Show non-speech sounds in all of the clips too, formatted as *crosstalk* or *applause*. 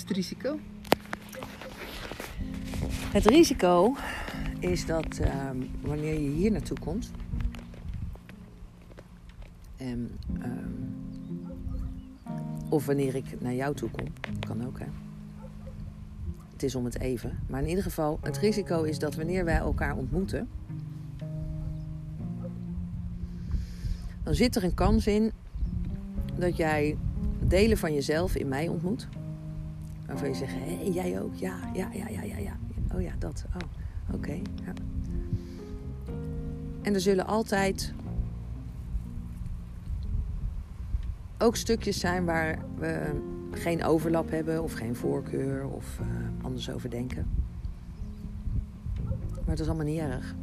het risico? Het risico is dat ehm, wanneer je hier naartoe komt. En, ehm, of wanneer ik naar jou toe kom. Kan ook, hè. Het is om het even. Maar in ieder geval, het risico is dat wanneer wij elkaar ontmoeten. dan zit er een kans in dat jij delen van jezelf in mij ontmoet. Waarvan je zegt, hé, jij ook? Ja, ja, ja, ja, ja, ja. Oh ja, dat. Oh, oké. ja. En er zullen altijd ook stukjes zijn waar we geen overlap hebben of geen voorkeur of uh, anders over denken. Maar het is allemaal niet erg.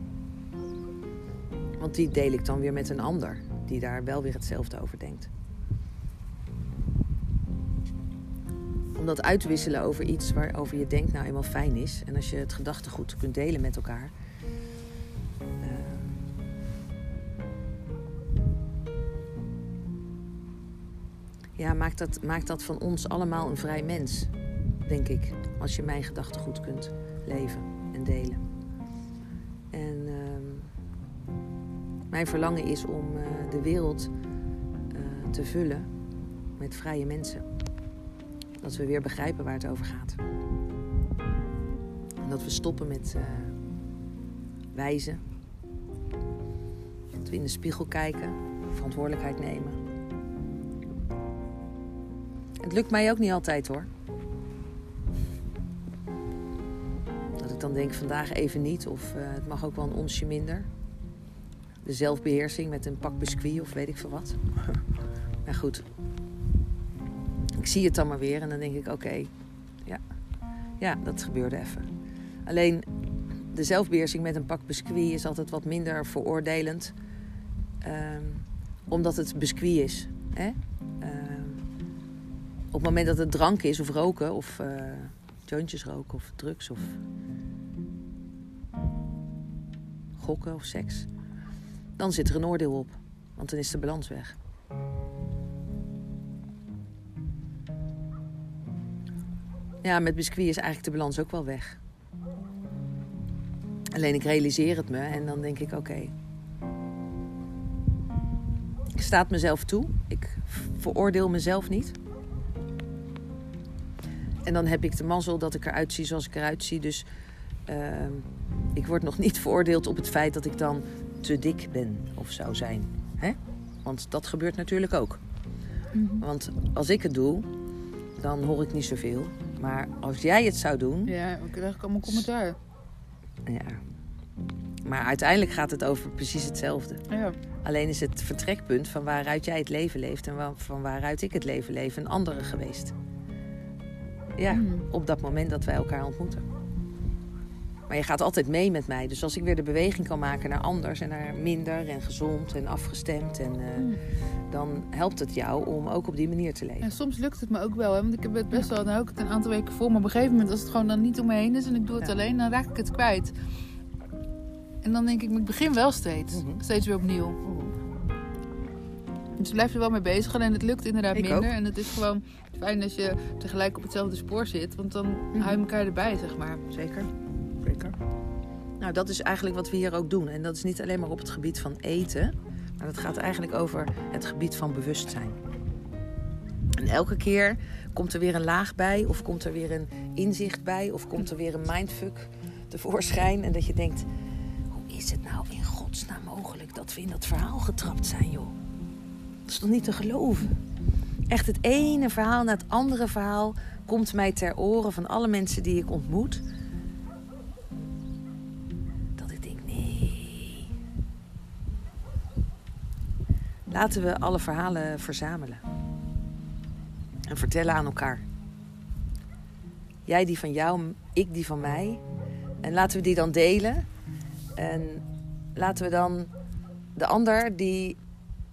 Want die deel ik dan weer met een ander die daar wel weer hetzelfde over denkt. Om dat uit te wisselen over iets waarover je denkt nou eenmaal fijn is. En als je het gedachtegoed kunt delen met elkaar. Uh, ja, maakt dat, maakt dat van ons allemaal een vrij mens, denk ik. Als je mijn gedachtegoed kunt leven en delen. En uh, mijn verlangen is om uh, de wereld uh, te vullen met vrije mensen. Dat we weer begrijpen waar het over gaat. En dat we stoppen met uh, wijzen. Dat we in de spiegel kijken, verantwoordelijkheid nemen. Het lukt mij ook niet altijd hoor. Dat ik dan denk vandaag even niet of uh, het mag ook wel een onsje minder. De zelfbeheersing met een pak biscuit of weet ik veel wat. maar goed. Ik zie het dan maar weer en dan denk ik, oké, ja. ja, dat gebeurde even. Alleen de zelfbeheersing met een pak biscuit is altijd wat minder veroordelend. Um, omdat het biscuit is. Hè? Um, op het moment dat het drank is of roken of uh, jointjes roken of drugs of gokken of seks, dan zit er een oordeel op. Want dan is de balans weg. Ja, met biscuit is eigenlijk de balans ook wel weg. Alleen ik realiseer het me en dan denk ik: oké. Okay. Ik sta het mezelf toe. Ik veroordeel mezelf niet. En dan heb ik de mazzel dat ik eruit zie zoals ik eruit zie. Dus uh, ik word nog niet *laughs* veroordeeld op het feit dat ik dan te dik ben of zou zijn. Hè? Want dat gebeurt natuurlijk ook. Mm -hmm. Want als ik het doe, dan hoor ik niet zoveel. Maar als jij het zou doen. Ja, ik krijg allemaal commentaar. Ja. Maar uiteindelijk gaat het over precies hetzelfde. Ja. Alleen is het vertrekpunt van waaruit jij het leven leeft en van waaruit ik het leven leef een andere geweest. Ja, mm. op dat moment dat wij elkaar ontmoeten. Maar je gaat altijd mee met mij. Dus als ik weer de beweging kan maken naar anders en naar minder en gezond en afgestemd, en, uh, mm. dan helpt het jou om ook op die manier te leven. En soms lukt het me ook wel, hè? want ik heb het best wel, nou ook het een aantal weken voor, maar op een gegeven moment als het gewoon dan niet om me heen is en ik doe het ja. alleen, dan raak ik het kwijt. En dan denk ik, ik begin wel steeds, mm -hmm. steeds weer opnieuw. Mm. Dus blijf er wel mee bezig, alleen het lukt inderdaad Ik minder. ook. En het is gewoon fijn als je tegelijk op hetzelfde spoor zit, want dan Mhm. hou je elkaar erbij, zeg maar. Zeker. Nou, dat is eigenlijk wat we hier ook doen. En dat is niet alleen maar op het gebied van eten, maar dat gaat eigenlijk over het gebied van bewustzijn. En elke keer komt er weer een laag bij, of komt er weer een inzicht bij, of komt er weer een mindfuck tevoorschijn. En dat je denkt: hoe is het nou in godsnaam mogelijk dat we in dat verhaal getrapt zijn, joh? Dat is toch niet te geloven? Echt het ene verhaal na het andere verhaal komt mij ter oren van alle mensen die ik ontmoet. Laten we alle verhalen verzamelen. En vertellen aan elkaar. Jij die van jou, ik die van mij. En laten we die dan delen. En laten we dan de ander die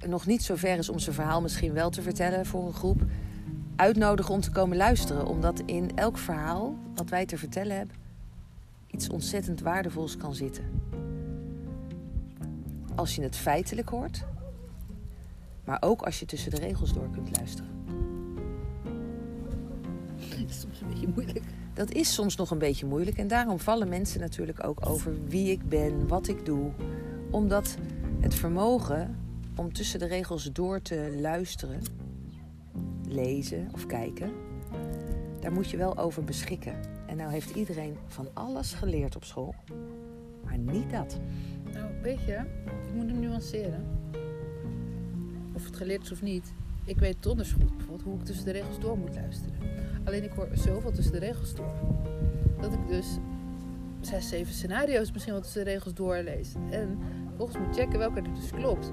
nog niet zo ver is om zijn verhaal misschien wel te vertellen voor een groep, uitnodigen om te komen luisteren. Omdat in elk verhaal wat wij te vertellen hebben, iets ontzettend waardevols kan zitten. Als je het feitelijk hoort, maar ook als je tussen de regels door kunt luisteren. is soms een beetje moeilijk. Dat is soms nog een beetje moeilijk. En daarom vallen mensen natuurlijk ook over wie ik ben, wat ik doe. Omdat het vermogen om tussen de regels door te luisteren, lezen of kijken, daar moet je wel over beschikken. En nou heeft iedereen van alles geleerd op school, maar niet dat. Nou, weet je, ik moet hem nuanceren. Of het geleerd is of niet. Ik weet donders goed bijvoorbeeld hoe ik tussen de regels door moet luisteren. Alleen ik hoor zoveel tussen de regels door. Dat ik dus zes, zeven scenario's misschien wel tussen de regels doorlees. En volgens moet checken welke er dus klopt.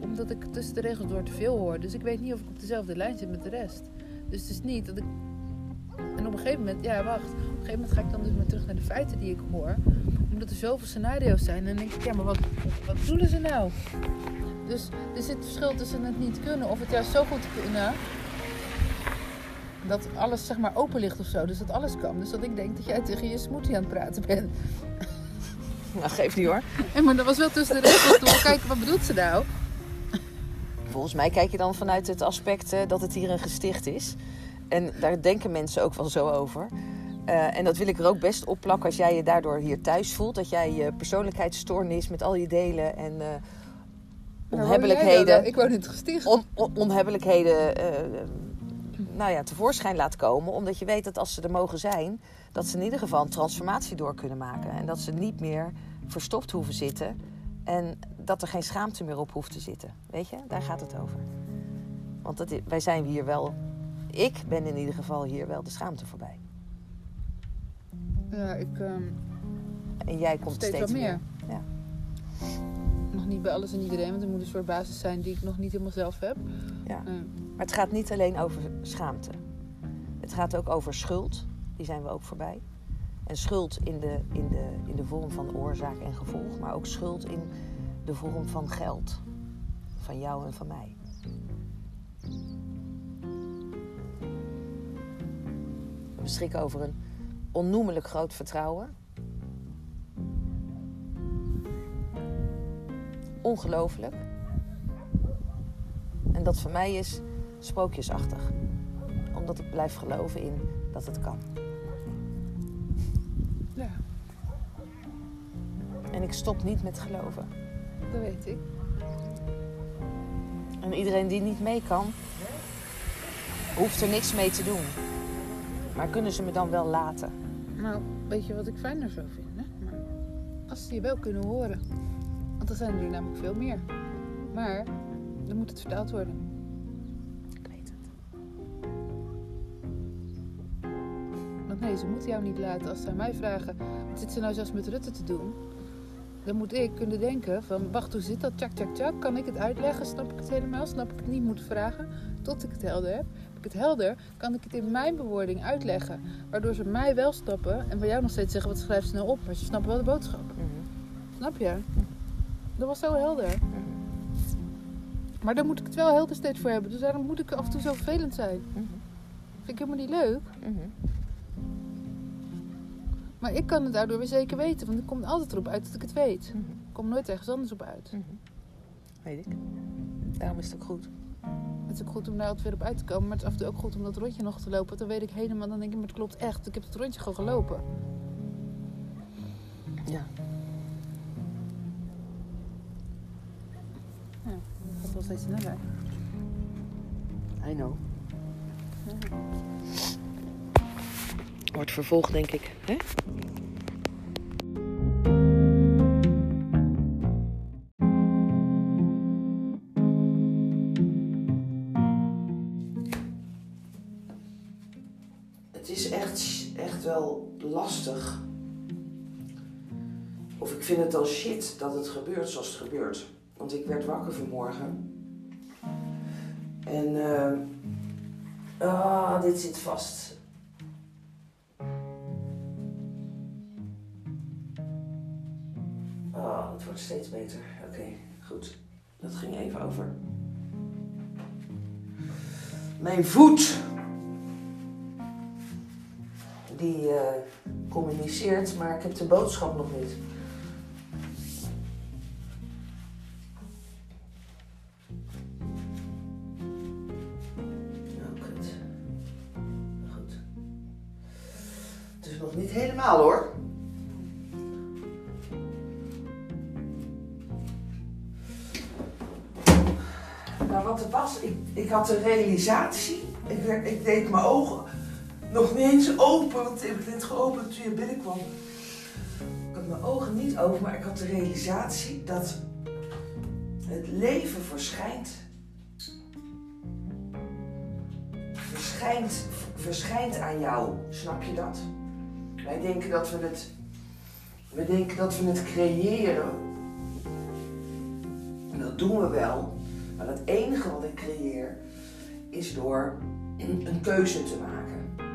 Omdat ik tussen de regels door te veel hoor. Dus ik weet niet of ik op dezelfde lijn zit met de rest. Dus het is niet dat ik... En op een gegeven moment, ja wacht. Op een gegeven moment ga ik dan dus maar terug naar de feiten die ik hoor. Omdat er zoveel scenario's zijn. En dan denk ik, ja maar wat, wat bedoelen ze nou? Dus er zit verschil tussen het niet kunnen of het juist zo goed kunnen. Dat alles zeg maar open ligt of zo. Dus dat alles kan. Dus dat ik denk dat jij tegen je smoothie aan het praten bent. *laughs* Nou, geef niet hoor. En maar dat was wel tussen de regels door. Kijken, wat bedoelt ze nou? Volgens mij kijk je dan vanuit het aspect eh, dat het hier een gesticht is. En daar denken mensen ook wel zo over. Uh, en dat wil ik er ook best op plakken als jij je daardoor hier thuis voelt. Dat jij je persoonlijkheidsstoornis met al je delen en uh, onhebbelijkheden. Ik woon in het gesticht. On, on, onhebbelijkheden uh, nou ja, tevoorschijn laat komen. Omdat je weet dat als ze er mogen zijn, dat ze in ieder geval een transformatie door kunnen maken. En dat ze niet meer verstopt hoeven zitten. En dat er geen schaamte meer op hoeft te zitten. Weet je, daar gaat het over. Want dat, wij zijn hier wel. Ik ben in ieder geval hier wel de schaamte voorbij. Ja, ik. Um, en jij komt steeds, steeds meer. meer. Ja. Nog niet bij alles en iedereen, want er moet een soort basis zijn die ik nog niet helemaal zelf heb. Ja. Maar het gaat niet alleen over schaamte. Het gaat ook over schuld. Die zijn we ook voorbij. En schuld in de, in de, in de vorm van oorzaak en gevolg, maar ook schuld in de vorm van geld. Van jou en van mij. We beschikken over een onnoemelijk groot vertrouwen. Ongelooflijk. En dat voor mij is sprookjesachtig. Omdat ik blijf geloven in dat het kan. Ja. En ik stop niet met geloven. Dat weet ik. En iedereen die niet mee kan, hoeft er niks mee te doen. Maar kunnen ze me dan wel laten? Nou, weet je wat ik fijner zou vinden? Als ze je wel kunnen horen. Want dan zijn er namelijk veel meer. Maar dan moet het vertaald worden. Ik weet het. Want nee, ze moeten jou niet laten. Als ze aan mij vragen, wat zit ze nou zelfs met Rutte te doen? Dan moet ik kunnen denken van, wacht, hoe zit dat? Tjak, tjak, tjak. Kan ik het uitleggen? Snap ik het helemaal? Snap ik het niet moeten vragen? Tot ik het helder heb. Heb ik het helder, kan ik het in mijn bewoording uitleggen. Waardoor ze mij wel snappen en van jou nog steeds zeggen, wat schrijft ze nou op? Maar ze snappen wel de boodschap. Mhm. Snap je? Dat was zo helder. Maar daar moet ik het wel helder steeds voor hebben. Dus daarom moet ik af en toe zo vervelend zijn. Vind ik helemaal niet leuk. Maar ik kan het daardoor weer zeker weten. Want ik kom altijd erop uit dat ik het weet. Ik kom nooit ergens anders op uit. Weet ik. Daarom is het ook goed. Het is ook goed om daar altijd weer op uit te komen. Maar het is af en toe ook goed om dat rondje nog te lopen. Want dan weet ik helemaal. Dan denk ik, maar het klopt echt. Ik heb het rondje gewoon gelopen. Ja, wel steeds sneller. I know. Wordt vervolgd, denk ik. Hè? Het is echt, echt wel lastig. Of ik vind het dan shit dat het gebeurt zoals het gebeurt. Want ik werd wakker vanmorgen. En eh, ah, dit zit vast. Ah, het wordt steeds beter. Oké, goed. Dat ging even over. Mijn voet. Die eh, communiceert, maar ik heb de boodschap nog niet. Niet helemaal hoor. Nou, wat er was, ik, ik had een realisatie. Ik, ik deed mijn ogen nog niet eens open, want ik heb net geopend toen je binnenkwam. Ik had mijn ogen niet open, maar ik had de realisatie dat het leven verschijnt. Verschijnt, verschijnt aan jou, snap je dat? Wij denken dat we het, we denken dat we het creëren. En dat doen we wel. Maar het enige wat ik creëer is door een keuze te maken.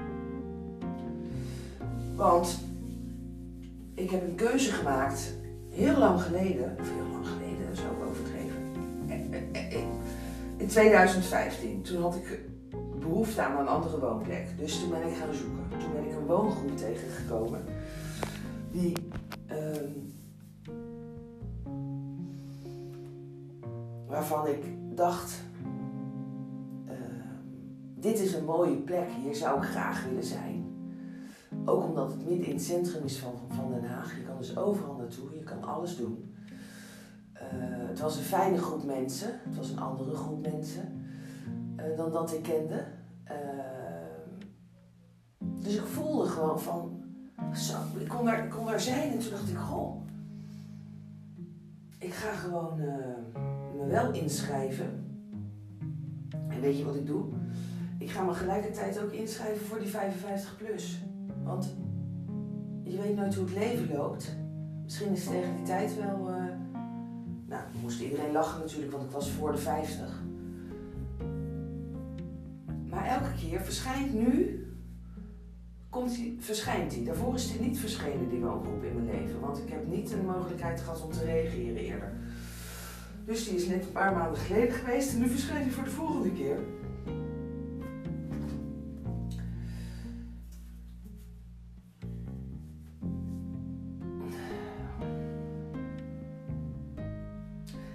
Want ik heb een keuze gemaakt heel lang geleden, of heel lang geleden, dat is ook overdreven. *laughs* In 2015, toen had ik behoefte aan een andere woonplek. Dus toen ben ik gaan zoeken. Toen ben ik een woongroep tegengekomen die ehm, waarvan ik dacht, ehm, dit is een mooie plek, hier zou ik graag willen zijn. Ook omdat het midden in het centrum is van, van Den Haag. Je kan dus overal naartoe, je kan alles doen. Eh, het was een fijne groep mensen, het was een andere groep mensen uh, dan dat ik kende. Uh, dus ik voelde gewoon van, zo, ik kon, daar, kon daar zijn en toen dacht ik, goh, ik ga gewoon me wel inschrijven. En weet je wat ik doe? Ik ga me gelijkertijd ook inschrijven voor die 55 plus. Want je weet nooit hoe het leven loopt. Misschien is tegen die tijd wel. Uh, nou, moest iedereen lachen natuurlijk, want ik was voor de 50. Maar elke keer verschijnt nu. Komt die, verschijnt die. Daarvoor is die niet verschenen, die woongroep in mijn leven. Want ik heb niet de mogelijkheid gehad om te reageren eerder. Dus die is net een paar maanden geleden geweest en nu verschijnt hij voor de volgende keer.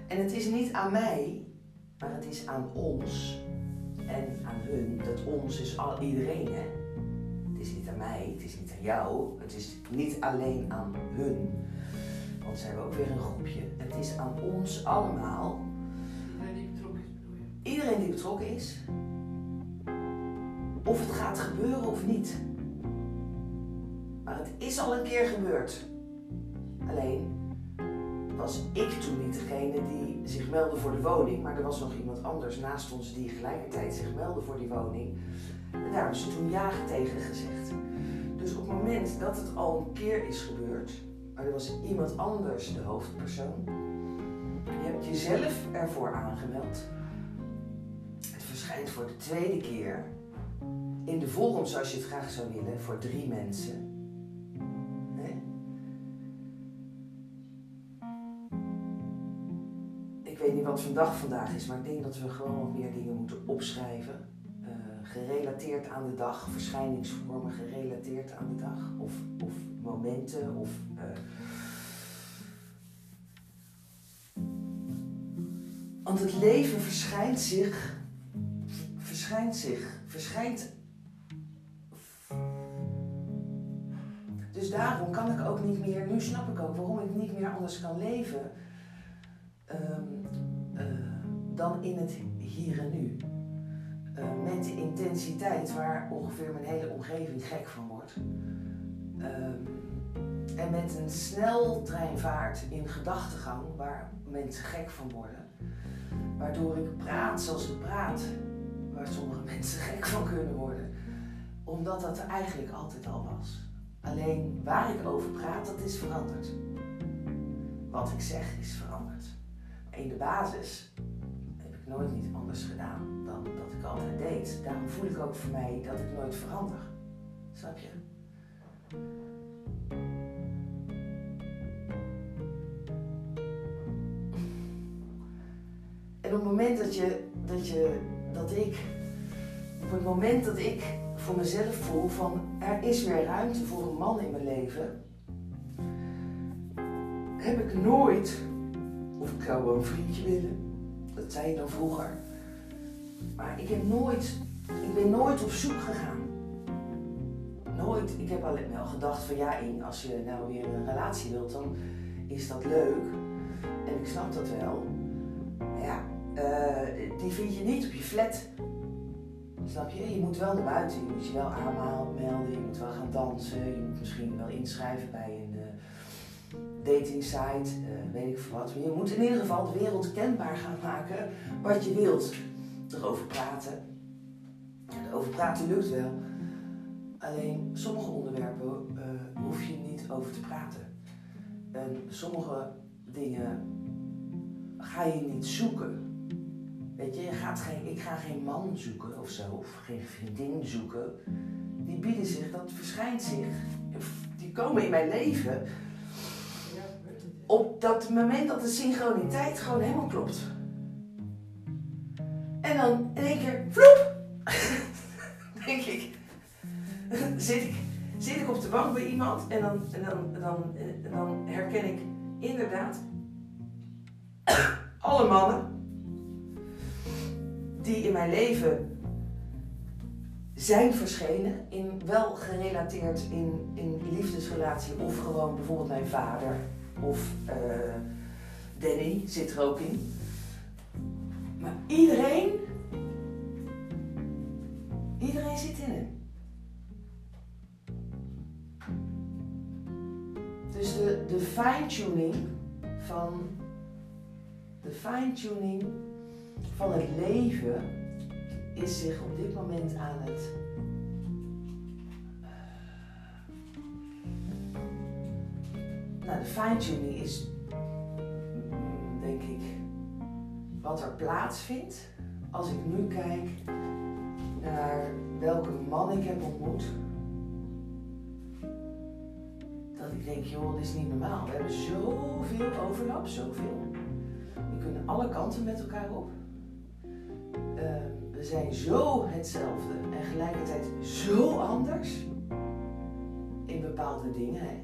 En het is niet aan mij, maar het is aan ons en aan hun. Dat ons is al iedereen, hè? Het is niet aan mij, het is niet aan jou, het is niet alleen aan hun. Want zijn we ook weer een groepje. Het is aan ons allemaal. Iedereen die betrokken is, bedoel je? Iedereen die betrokken is. Of het gaat gebeuren of niet. Maar het is al een keer gebeurd. Alleen was ik toen niet degene die zich meldde voor de woning, maar er was nog iemand anders naast ons die gelijkertijd zich meldde voor die woning. En daar hebben ze toen ja tegen gezegd. Dus op het moment dat het al een keer is gebeurd, maar er was iemand anders de hoofdpersoon, je hebt jezelf ervoor aangemeld. Het verschijnt voor de tweede keer in de vorm zoals je het graag zou willen voor drie mensen. Niet wat vandaag vandaag is, maar ik denk dat we gewoon wat meer dingen moeten opschrijven. Uh, gerelateerd aan de dag, verschijningsvormen gerelateerd aan de dag. Of, of momenten of. Uh, want het leven verschijnt zich, verschijnt zich, verschijnt. Dus daarom kan ik ook niet meer, nu snap ik ook waarom ik niet meer anders kan leven uh, dan in het hier en nu. Uh, met de intensiteit waar ongeveer mijn hele omgeving gek van wordt. Um, en met een sneltreinvaart in gedachtegang waar mensen gek van worden. Waardoor ik praat zoals ik praat, waar sommige *laughs* mensen gek van kunnen worden. Omdat dat er eigenlijk altijd al was. Alleen waar ik over praat, dat is veranderd. Wat ik zeg is veranderd. In de basis heb ik nooit niet anders gedaan dan dat ik altijd deed. Daarom voel ik ook voor mij dat ik nooit verander. Snap je? En op het moment dat je, dat je, dat ik, op het moment dat ik voor mezelf voel van er is weer ruimte voor een man in mijn leven, heb ik nooit, of ik zou wel een vriendje willen, dat zei je dan vroeger, maar ik heb nooit, ik ben nooit op zoek gegaan. nooit, ik heb alleen wel gedacht van ja, Ing, als je nou weer een relatie wilt, dan is dat leuk. En ik snap dat wel. Ja, uh, die vind je niet op je flat. Snap je? Je moet wel naar buiten, je moet je wel aanmelden, je moet wel gaan dansen, je moet misschien wel inschrijven bij dating site, uh, weet ik veel wat. Je moet in ieder geval de wereld kenbaar gaan maken wat je wilt. Erover praten. Erover praten lukt wel. Alleen sommige onderwerpen uh, hoef je niet over te praten. En sommige dingen ga je niet zoeken. Weet je, je gaat geen, ik ga geen man zoeken of zo, of geen vriendin zoeken. Die bieden zich, dat verschijnt zich. Die komen in mijn leven op dat moment dat de synchroniteit gewoon helemaal klopt. En dan in één keer, vloep, *laughs* denk ik, zit ik, zit ik op de bank bij iemand en dan, en dan, dan, en dan herken ik inderdaad *coughs* alle mannen die in mijn leven zijn verschenen, in, wel gerelateerd in, in liefdesrelatie of gewoon bijvoorbeeld mijn vader of uh, Danny zit er ook in. Maar iedereen, iedereen zit in hem. Dus de, de fine-tuning van de fine-tuning van het leven is zich op dit moment aan het fine-tuning is denk ik wat er plaatsvindt als ik nu kijk naar welke man ik heb ontmoet. Dat ik denk, joh, dit is niet normaal. We hebben zoveel overlap, zoveel kunnen alle kanten met elkaar op. Ehm, we zijn zo hetzelfde en gelijkertijd zo anders in bepaalde dingen. Hè?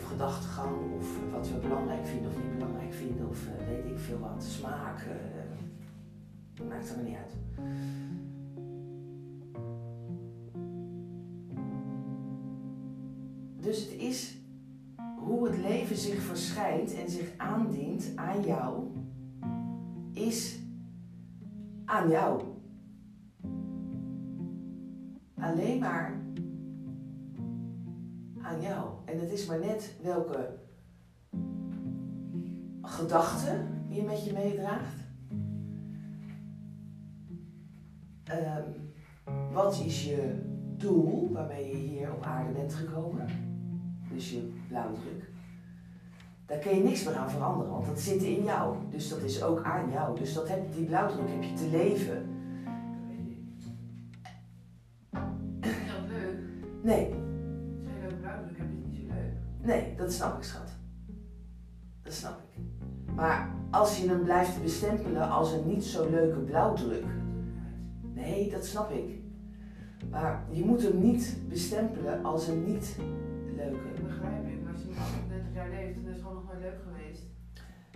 Of gedachtegang, of wat we belangrijk vinden of niet belangrijk vinden, of uh, weet ik veel wat, smaak. Uh, maakt er maar niet uit. Dus het is hoe het leven zich verschijnt en zich aandient aan jou, is aan jou. Alleen maar aan jou. En het is maar net welke gedachten je met je meedraagt. Um, wat is je doel waarmee je hier op aarde bent gekomen? dus je blauwdruk. Daar kun je niks meer aan veranderen, want dat zit in jou. Dus dat is ook aan jou. Dus dat heb, die blauwdruk heb je te leven. Nee. Dat snap ik, schat. Dat snap ik. Maar als je hem blijft bestempelen als een niet zo leuke blauwdruk. Nee, dat snap ik. Maar je moet hem niet bestempelen als een niet leuke. Begrijp ik, maar als je nog 30 jaar leeft, dan is het gewoon nog wel leuk geweest.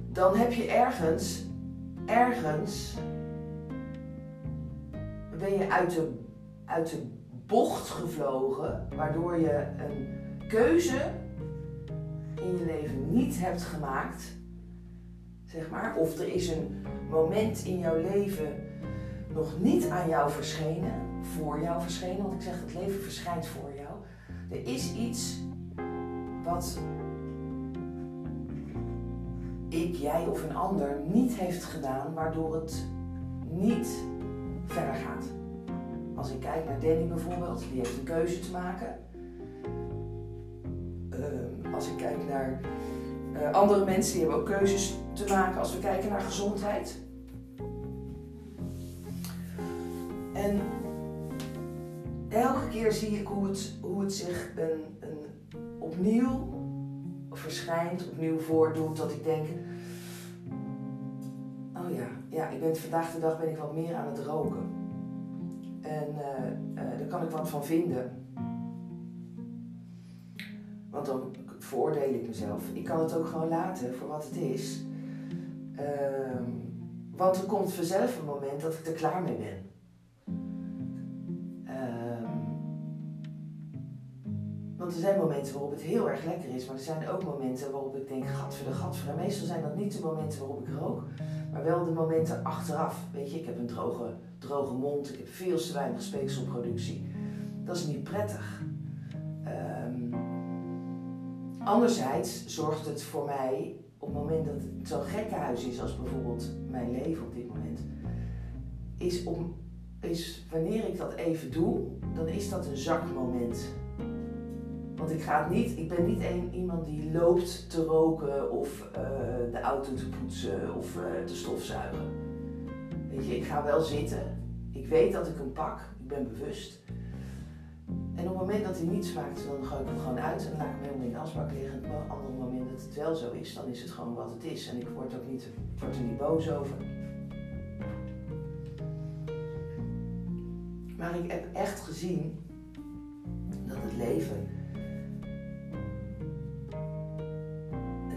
Dan heb je ergens, ergens, ben je uit de, uit de bocht gevlogen, waardoor je een keuze in je leven niet hebt gemaakt, zeg maar. Of er is een moment in jouw leven nog niet aan jou verschenen, voor jou verschenen, want ik zeg het leven verschijnt voor jou. Er is iets wat ik, jij of een ander niet heeft gedaan, waardoor het niet verder gaat. Als ik kijk naar Danny bijvoorbeeld, die heeft een keuze te maken. Als ik kijk naar uh, andere mensen, die hebben ook keuzes te maken als we kijken naar gezondheid. En elke keer zie ik hoe het, hoe het zich een, een opnieuw verschijnt, opnieuw voordoet, dat ik denk, oh ja, ja, ik ben vandaag de dag ben ik wat meer aan het roken. En uh, uh, daar kan ik wat van vinden. Want dan veroordeel ik mezelf. Ik kan het ook gewoon laten voor wat het is. Uh, want er komt vanzelf een moment dat ik er klaar mee ben. Ehm, Want er zijn momenten waarop het heel erg lekker is, maar er zijn ook momenten waarop ik denk, voor de Meestal zijn dat niet de momenten waarop ik rook, maar wel de momenten achteraf. Weet je, ik heb een droge, droge mond, ik heb veel te weinig speekselproductie. Dat is niet prettig. Um, anderzijds zorgt het voor mij, op het moment dat het zo'n gekkenhuis is als bijvoorbeeld mijn leven op dit moment, is, om, is wanneer ik dat even doe, dan is dat een zakmoment. Want ik, ga het niet, ik ben niet een, iemand die loopt te roken of uh, de auto te poetsen of uh, te stofzuigen. Weet je, ik ga wel zitten. Ik weet dat ik hem pak. Ik ben bewust. En op het moment dat hij niet smaakt, dan gooi ik hem gewoon uit en laat ik hem helemaal in de asbak liggen. En op ander moment dat het wel zo is, dan is het gewoon wat het is. En ik word, ook niet, word er niet boos over. Maar ik heb echt gezien dat het leven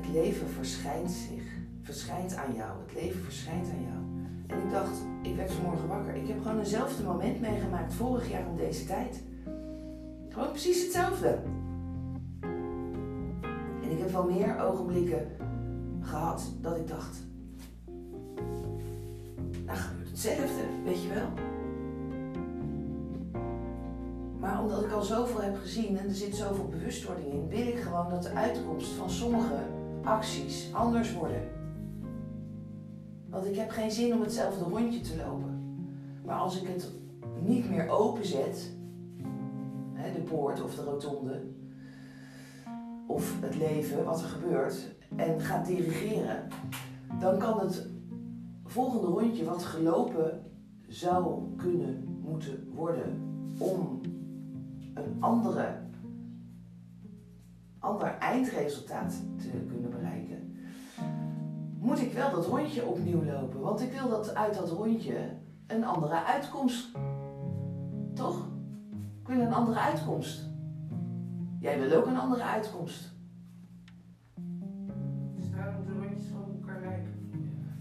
het leven verschijnt zich, verschijnt aan jou. Het leven verschijnt aan jou. En ik dacht, ik werd vanmorgen wakker. Ik heb gewoon eenzelfde moment meegemaakt vorig jaar om deze tijd. Gewoon precies hetzelfde. En ik heb wel meer ogenblikken gehad dat ik dacht, nou gebeurt hetzelfde, weet je wel. Maar omdat ik al zoveel heb gezien en er zit zoveel bewustwording in, wil ik gewoon dat de uitkomst van sommige acties anders worden. Want ik heb geen zin om hetzelfde rondje te lopen. Maar als ik het niet meer openzet, de poort of de rotonde, of het leven, wat er gebeurt, en ga dirigeren, dan kan het volgende rondje wat gelopen zou kunnen moeten worden om een andere, ander eindresultaat te kunnen bereiken, moet ik wel dat rondje opnieuw lopen. Want ik wil dat uit dat rondje een andere uitkomst. Toch? Ik wil een andere uitkomst. Jij wil ook een andere uitkomst. Dus daarom de rondjes van elkaar lijken?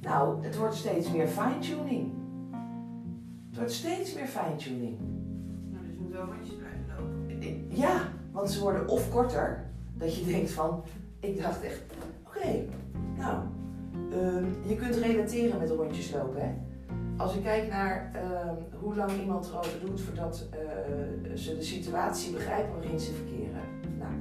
Nou, het wordt steeds meer fine-tuning. Het wordt steeds meer fine-tuning. Nou, dus je moet wel rondjes blijven lopen. Ja, want ze worden of korter, dat je denkt van, ik dacht echt, oké, nou, ehm, je kunt relateren met rondjes lopen. Hè? Als je kijkt naar ehm, hoe lang iemand erover doet voordat uh, ze de situatie begrijpen waarin ze verkeren. Nou,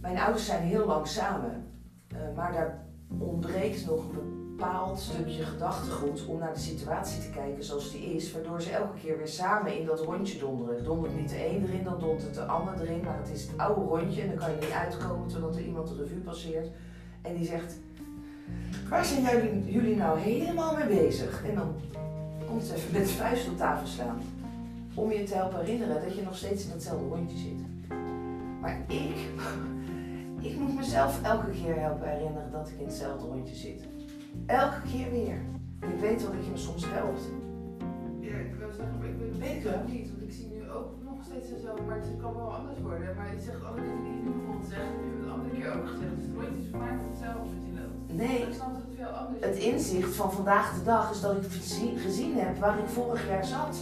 mijn ouders zijn heel lang samen, uh, maar daar ontbreekt nog een bepaald stukje gedachtegoed om naar de situatie te kijken zoals die is, waardoor ze elke keer weer samen in dat rondje donderen. Dondert niet de een erin, dan dondert de ander erin, maar het is het oude rondje en dan kan je niet uitkomen totdat er iemand de revue passeert en die zegt: Waar zijn jullie, jullie nou helemaal mee bezig? En dan komt ze even met de vuist op tafel slaan om je te helpen herinneren dat je nog steeds in datzelfde rondje zit. Maar ik, ik moet mezelf elke keer helpen herinneren dat ik in hetzelfde rondje zit. Elke keer weer. En ik weet wel dat je me soms helpt. Ja, ik wil zeggen, maar ik weet, weet het ook niet. Want ik zie nu ook nog steeds zo, maar het kan wel anders worden. Maar je zegt alle dingen die je nu bijvoorbeeld zegt, heb je het andere keer ook gezegd. Dus het wordt iets voor mij hetzelfde. Nee. Het inzicht van vandaag de dag is dat ik gezien heb waar ik vorig jaar zat.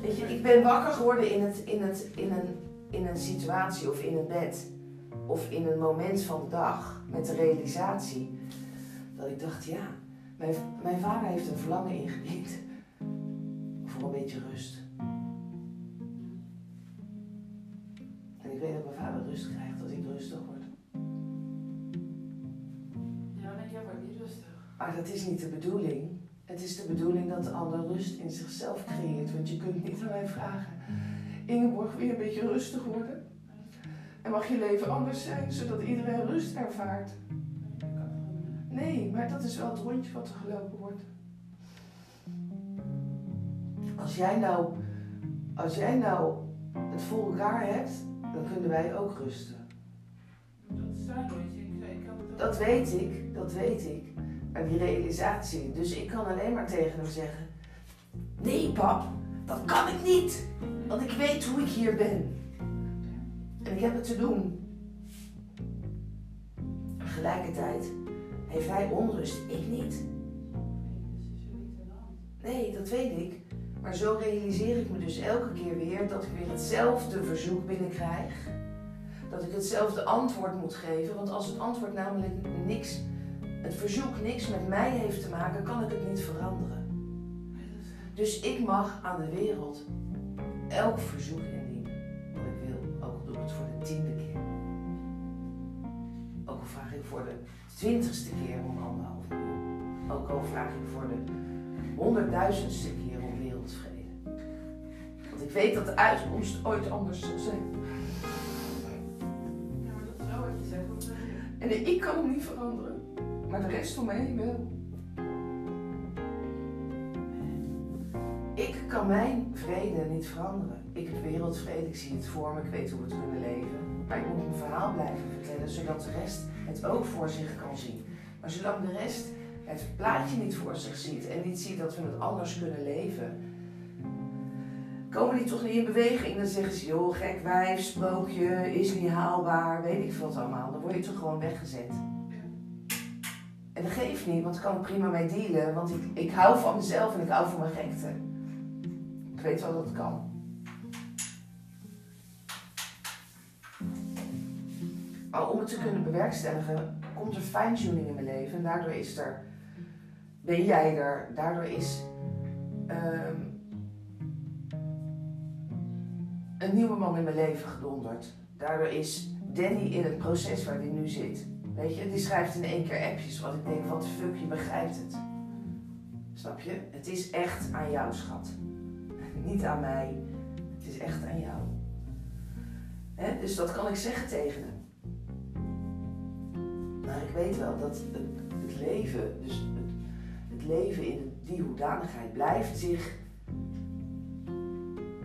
Weet je, ik ben wakker geworden in, het, in, het, in, een, in een situatie of in een bed. Of in een moment van de dag. Met de realisatie dat ik dacht, ja, mijn, mijn vader heeft een verlangen ingediend voor een beetje rust. En ik weet dat mijn vader rust krijgt Maar dat is niet de bedoeling. Het is de bedoeling dat de ander rust in zichzelf creëert. Want je kunt niet aan mij vragen: Ingeborg, wil je een beetje rustig worden? En mag je leven anders zijn, zodat iedereen rust ervaart? Nee, maar dat is wel het rondje wat er gelopen wordt. Als jij nou, als jij nou het voor elkaar hebt, dan kunnen wij ook rusten. Dat weet ik, dat weet ik. Die realisatie. Dus ik kan alleen maar tegen hem zeggen: Nee, pap, dat kan ik niet. Want ik weet hoe ik hier ben. En ik heb het te doen. Tegelijkertijd heeft hij onrust, ik niet. Nee, dat weet ik. Maar zo realiseer ik me dus elke keer weer dat ik weer hetzelfde verzoek binnenkrijg. Dat ik hetzelfde antwoord moet geven. Want als het antwoord namelijk niks, het verzoek niks met mij heeft te maken, kan ik het niet veranderen. Dus ik mag aan de wereld elk verzoek indienen wat ik wil. Ook al doe ik het voor de tiende keer. Ook al vraag ik voor de twintigste keer om anderhalf miljoen. Ook al vraag ik voor de honderdduizendste keer om wereldvrede. Want ik weet dat de uitkomst ooit anders zal zijn. Ja, maar dat is wel wat je zegt. En ik kan hem niet veranderen. Maar de rest om me heen wel. Ik kan mijn vrede niet veranderen. Ik heb wereldvrede, ik zie het voor me, ik weet hoe we het kunnen leven. Maar ik moet mijn verhaal blijven vertellen, zodat de rest het ook voor zich kan zien. Maar zolang de rest het plaatje niet voor zich ziet en niet ziet dat we het anders kunnen leven, komen die toch niet in beweging. Dan zeggen ze, joh, gek wijf, sprookje, is niet haalbaar, weet ik veel wat allemaal. Dan word je toch gewoon weggezet. En dat geeft niet, want daar kan ik prima mee dealen. Want ik, ik hou van mezelf en ik hou van mijn gekte. Ik weet wel dat het kan. Maar om het te kunnen bewerkstelligen, komt er fine-tuning in mijn leven. En daardoor is er, ben jij er. Daardoor is ehm, een nieuwe man in mijn leven gedonderd. Daardoor is Danny in het proces waar hij nu zit. Weet je, die schrijft in één keer appjes. Wat ik denk, wat de fuck, je begrijpt het. Snap je? Het is echt aan jou, schat. *laughs* Niet aan mij. Het is echt aan jou. Dus dat kan ik zeggen tegen hem. Maar ik weet wel dat het, leven, dus het, het leven in die hoedanigheid blijft zich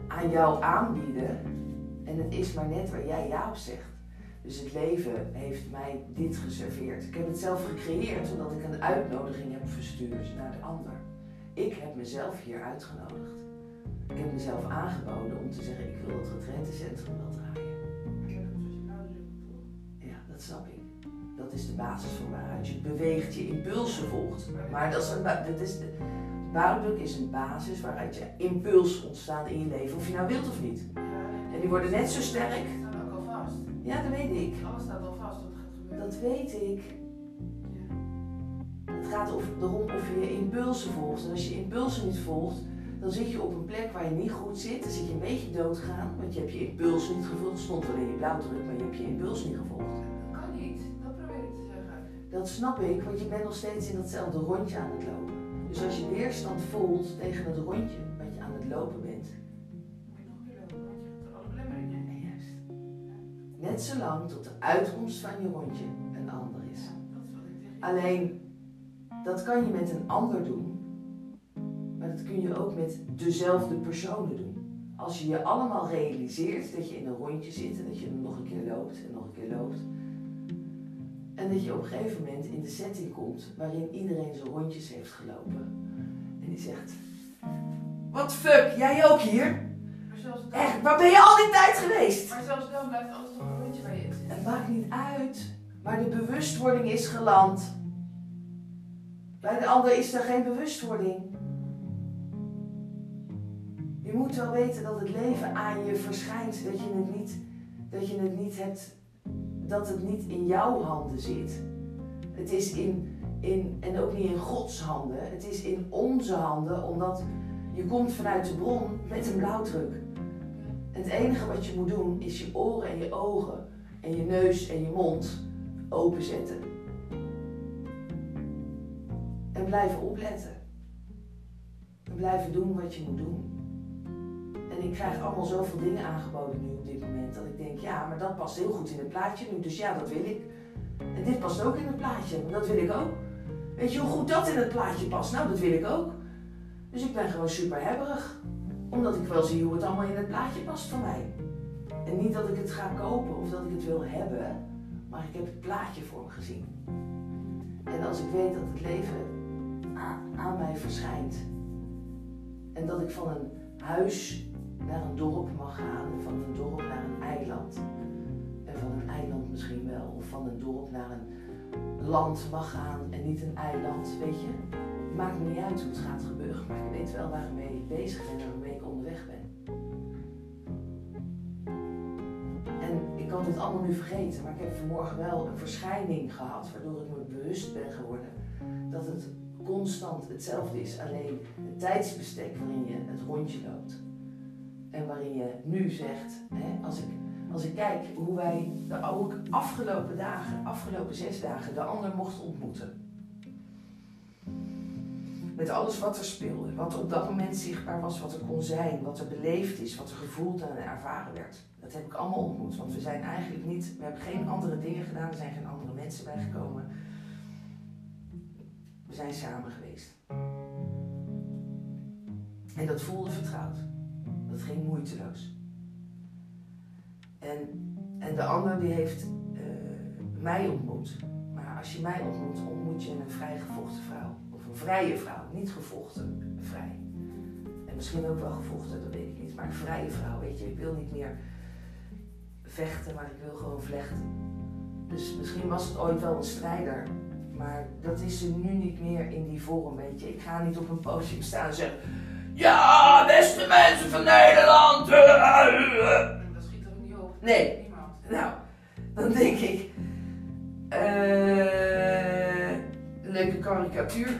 aan jou aanbieden. En het is maar net waar jij ja op zegt. Dus het leven heeft mij dit geserveerd. Ik heb het zelf gecreëerd omdat ik een uitnodiging heb verstuurd naar de ander. Ik heb mezelf hier uitgenodigd. Ik heb mezelf aangeboden om te zeggen: ik wil het retraitecentrum wel draaien. Ja, dat snap ik. Dat is de basis van waaruit je beweegt, je impulsen volgt. Maar dat is, een, dat is de, bouwdruk is een basis waaruit je impuls ontstaan in je leven, of je nou wilt of niet. En die worden net zo sterk. Ja, dat weet ik. Alles staat al vast wat gaat gebeuren. Dat weet ik. Ja. Het gaat erom of je je impulsen volgt. En als je impulsen niet volgt, dan zit je op een plek waar je niet goed zit. Dan zit je een beetje doodgaan, want je hebt je impulsen niet gevolgd. Het stond wel in je blauwdruk, maar je hebt je impuls niet gevolgd. Dat kan niet. Dat probeer ik te zeggen. Dat snap ik, want je bent nog steeds in datzelfde rondje aan het lopen. Dus als je weerstand voelt tegen het rondje wat je aan het lopen net zolang tot de uitkomst van je rondje een ander is. Alleen, dat kan je met een ander doen, maar dat kun je ook met dezelfde personen doen. Als je je allemaal realiseert dat je in een rondje zit en dat je nog een keer loopt en nog een keer loopt. En dat je op een gegeven moment in de setting komt waarin iedereen zijn rondjes heeft gelopen. En die zegt, wat fuck, jij ook hier? Maar zelfs dan, Echt, waar ben je al die tijd geweest? maar zelfs dan blijft alles nog waar. Het maakt niet uit, maar de bewustwording is geland. Bij de ander is er geen bewustwording. Je moet wel weten dat het leven aan je verschijnt, dat je het niet, dat je het niet dat het niet in jouw handen zit. Het is in, in, en ook niet in Gods handen, het is in onze handen, omdat je komt vanuit de bron met een blauwdruk. Het enige wat je moet doen is je oren en je ogen en je neus en je mond openzetten. En blijven opletten. En blijven doen wat je moet doen. En ik krijg allemaal zoveel dingen aangeboden nu op dit moment. Dat ik denk, ja, maar dat past heel goed in het plaatje nu. Dus ja, dat wil ik. En dit past ook in het plaatje. Dat wil ik ook. Weet je hoe goed dat in het plaatje past? Nou, dat wil ik ook. Dus ik ben gewoon super hebberig. Omdat ik wel zie hoe het allemaal in het plaatje past voor mij. En niet dat ik het ga kopen of dat ik het wil hebben, maar ik heb het plaatje voor me gezien. En als ik weet dat het leven aan mij verschijnt en dat ik van een huis naar een dorp mag gaan, en van een dorp naar een eiland, en van een eiland misschien wel, of van een dorp naar een land mag gaan en niet een eiland, weet je? Maakt niet uit hoe het gaat gebeuren, maar ik weet wel waarmee ik bezig ben allemaal nu vergeten, maar ik heb vanmorgen wel een verschijning gehad, waardoor ik me bewust ben geworden dat het constant hetzelfde is. Alleen het tijdsbestek waarin je het rondje loopt. En waarin je nu zegt, hè, als, ik, als ik kijk hoe wij de ook afgelopen dagen, afgelopen zes dagen, de ander mochten ontmoeten. Met alles wat er speelde, wat op dat moment zichtbaar was, wat er kon zijn, wat er beleefd is, wat er gevoeld en ervaren werd. Dat heb ik allemaal ontmoet, want we zijn eigenlijk niet, we hebben geen andere dingen gedaan, er zijn geen andere mensen bijgekomen. We zijn samen geweest. En dat voelde vertrouwd. Dat ging moeiteloos. En, en de ander die heeft uh, mij ontmoet. Maar als je mij ontmoet, ontmoet je een vrijgevochten vrouw. Vrije vrouw. Niet gevochten, vrij. En misschien ook wel gevochten, dat weet ik niet. Maar vrije vrouw, weet je. Ik wil niet meer vechten, maar ik wil gewoon vlechten. Dus misschien was het ooit wel een strijder. Maar dat is er nu niet meer in die vorm, weet je. Ik ga niet op een podium staan en zeggen... Ja, beste mensen van Nederland! Dat schiet er niet op. Nee. Niemand. Nou, dan denk ik... eh leuke karikatuur.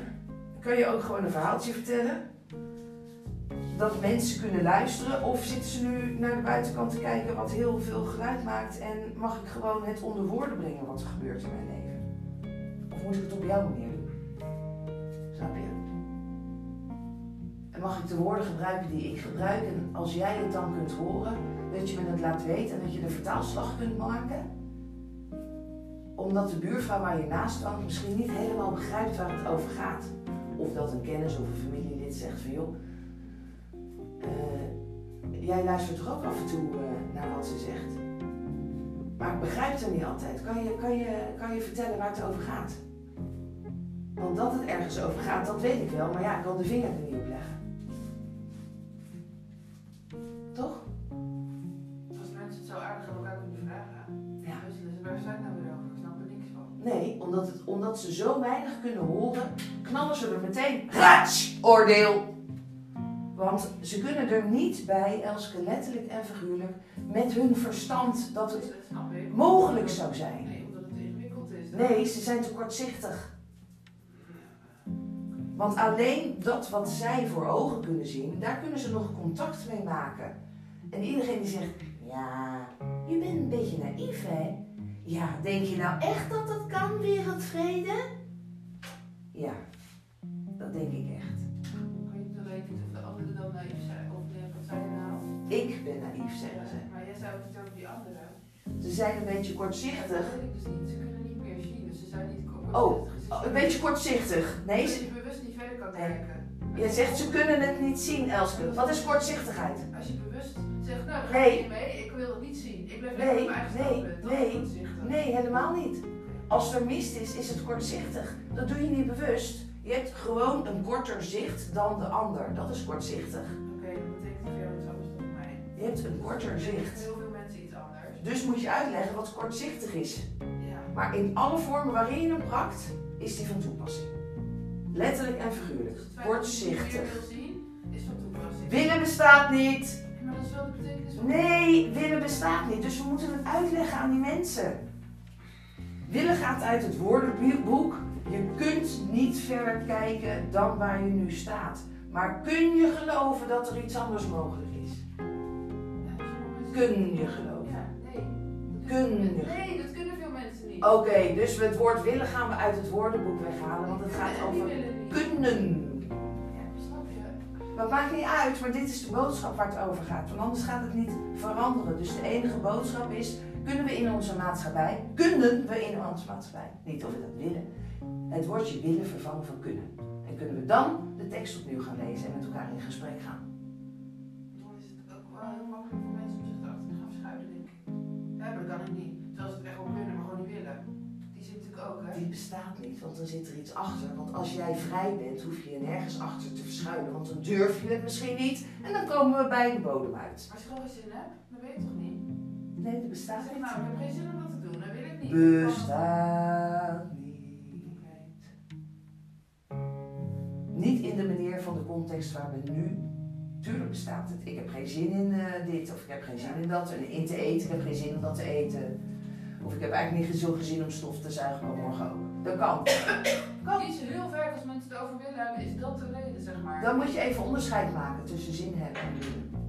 Kan je ook gewoon een verhaaltje vertellen? Dat mensen kunnen luisteren? Of zitten ze nu naar de buitenkant te kijken wat heel veel geluid maakt en mag ik gewoon het onder woorden brengen wat er gebeurt in mijn leven? Of moet ik het op jouw manier doen? Snap je? En mag ik de woorden gebruiken die ik gebruik en als jij het dan kunt horen, dat je me het laat weten en dat je de vertaalslag kunt maken? Omdat de buurvrouw waar je naast woont misschien niet helemaal begrijpt waar het over gaat. Of dat een kennis of een familielid zegt van joh, eh, jij luistert toch ook af en toe eh, naar wat ze zegt. Maar ik begrijp het niet altijd. Kan je, kan, je, kan je vertellen waar het over gaat? Want dat het ergens over gaat, dat weet ik wel. Maar ja, ik kan de vinger er niet op leggen. Omdat, het, omdat ze zo weinig kunnen horen, knallen ze er meteen rats oordeel. Want ze kunnen er niet bij, Elske, letterlijk en figuurlijk, met hun verstand dat het mogelijk zou zijn. Nee, omdat het ingewikkeld is. Nee, ze zijn te kortzichtig. Want alleen dat wat zij voor ogen kunnen zien, daar kunnen ze nog contact mee maken. En iedereen die zegt, ja, je bent een beetje naïef hè? Ja, denk je nou echt dat dat kan, wereldvrede? Ja, dat denk ik echt. Kan je dan weten of de anderen dan naïef zijn? Of wat zijn nou? Ik ben naïef, zeggen ze. Maar jij zou het niet over die anderen. Ze zijn een beetje Ja, kortzichtig. Dat weet ik dus niet. Ze kunnen niet meer zien, dus ze zijn niet kortzichtig. Oh, Ze Oh, een beetje kortzichtig. Nee, ze, je bewust niet verder kan kijken. je zegt ze kunnen het niet zien, Elske. Wat is kortzichtigheid? Als je bewust zegt, nou, ga Nee. mee, ik wil het niet zien. Blijf Nee, nee, standpunt. Nee. Nee, helemaal niet. Als er mist is, is het kortzichtig. Dat doe je niet bewust. Je hebt gewoon een korter zicht dan de ander. Dat is kortzichtig. Oké, dat betekent voor jou iets anders dan mij. Je hebt een korter Er zicht. heel veel mensen iets anders. Dus moet je uitleggen wat kortzichtig is. Ja. Maar in alle vormen waarin je hem prakt, is die van toepassing. Letterlijk en figuurlijk. Kortzichtig. meer wil zien, is van toepassing. Willen bestaat niet. Nee, Maar dat is wel de betekenis van... Nee, willen bestaat niet. Dus we moeten het uitleggen aan die mensen. Willen gaat uit het woordenboek. Je kunt niet verder kijken dan waar je nu staat. Maar kun je geloven dat er iets anders mogelijk is? Kun je geloven? Ja, nee. Kun kunnen- je. Nee, dat kunnen veel mensen niet. Oké, dus het woord willen gaan we uit het woordenboek weghalen, want het gaat over kunnen. Het maakt niet uit, maar dit is de boodschap waar het over gaat. Want anders gaat het niet veranderen. Dus de enige boodschap is, kunnen we in onze maatschappij, kunnen we in onze maatschappij, niet of we dat willen, het woordje willen vervangen van kunnen. En kunnen we dan de tekst opnieuw gaan lezen en met elkaar in gesprek gaan. Dan zit er iets achter. Want als jij vrij bent, hoef je je nergens achter te verschuilen. Want dan durf je het misschien niet en dan komen we bij de bodem uit. Maar als je gewoon geen zin hebt, dan weet je toch niet? Nee, dat bestaat Zeg niet. nou, ik heb geen zin om dat te doen, dan wil ik niet. Bestaat niet. Niet in de manier van de context waar we nu. Tuurlijk bestaat het. Ik heb geen zin in eh, dit of ik heb geen zin in dat. En in te eten, ik heb geen zin om dat te eten. Of ik heb eigenlijk niet zoveel zin om stof te zuigen, maar morgen ook. Dat kan. *coughs* kan. Iets heel ver als mensen het over willen hebben, is dat de reden, zeg maar. Dan moet je even onderscheid maken tussen zin hebben en willen.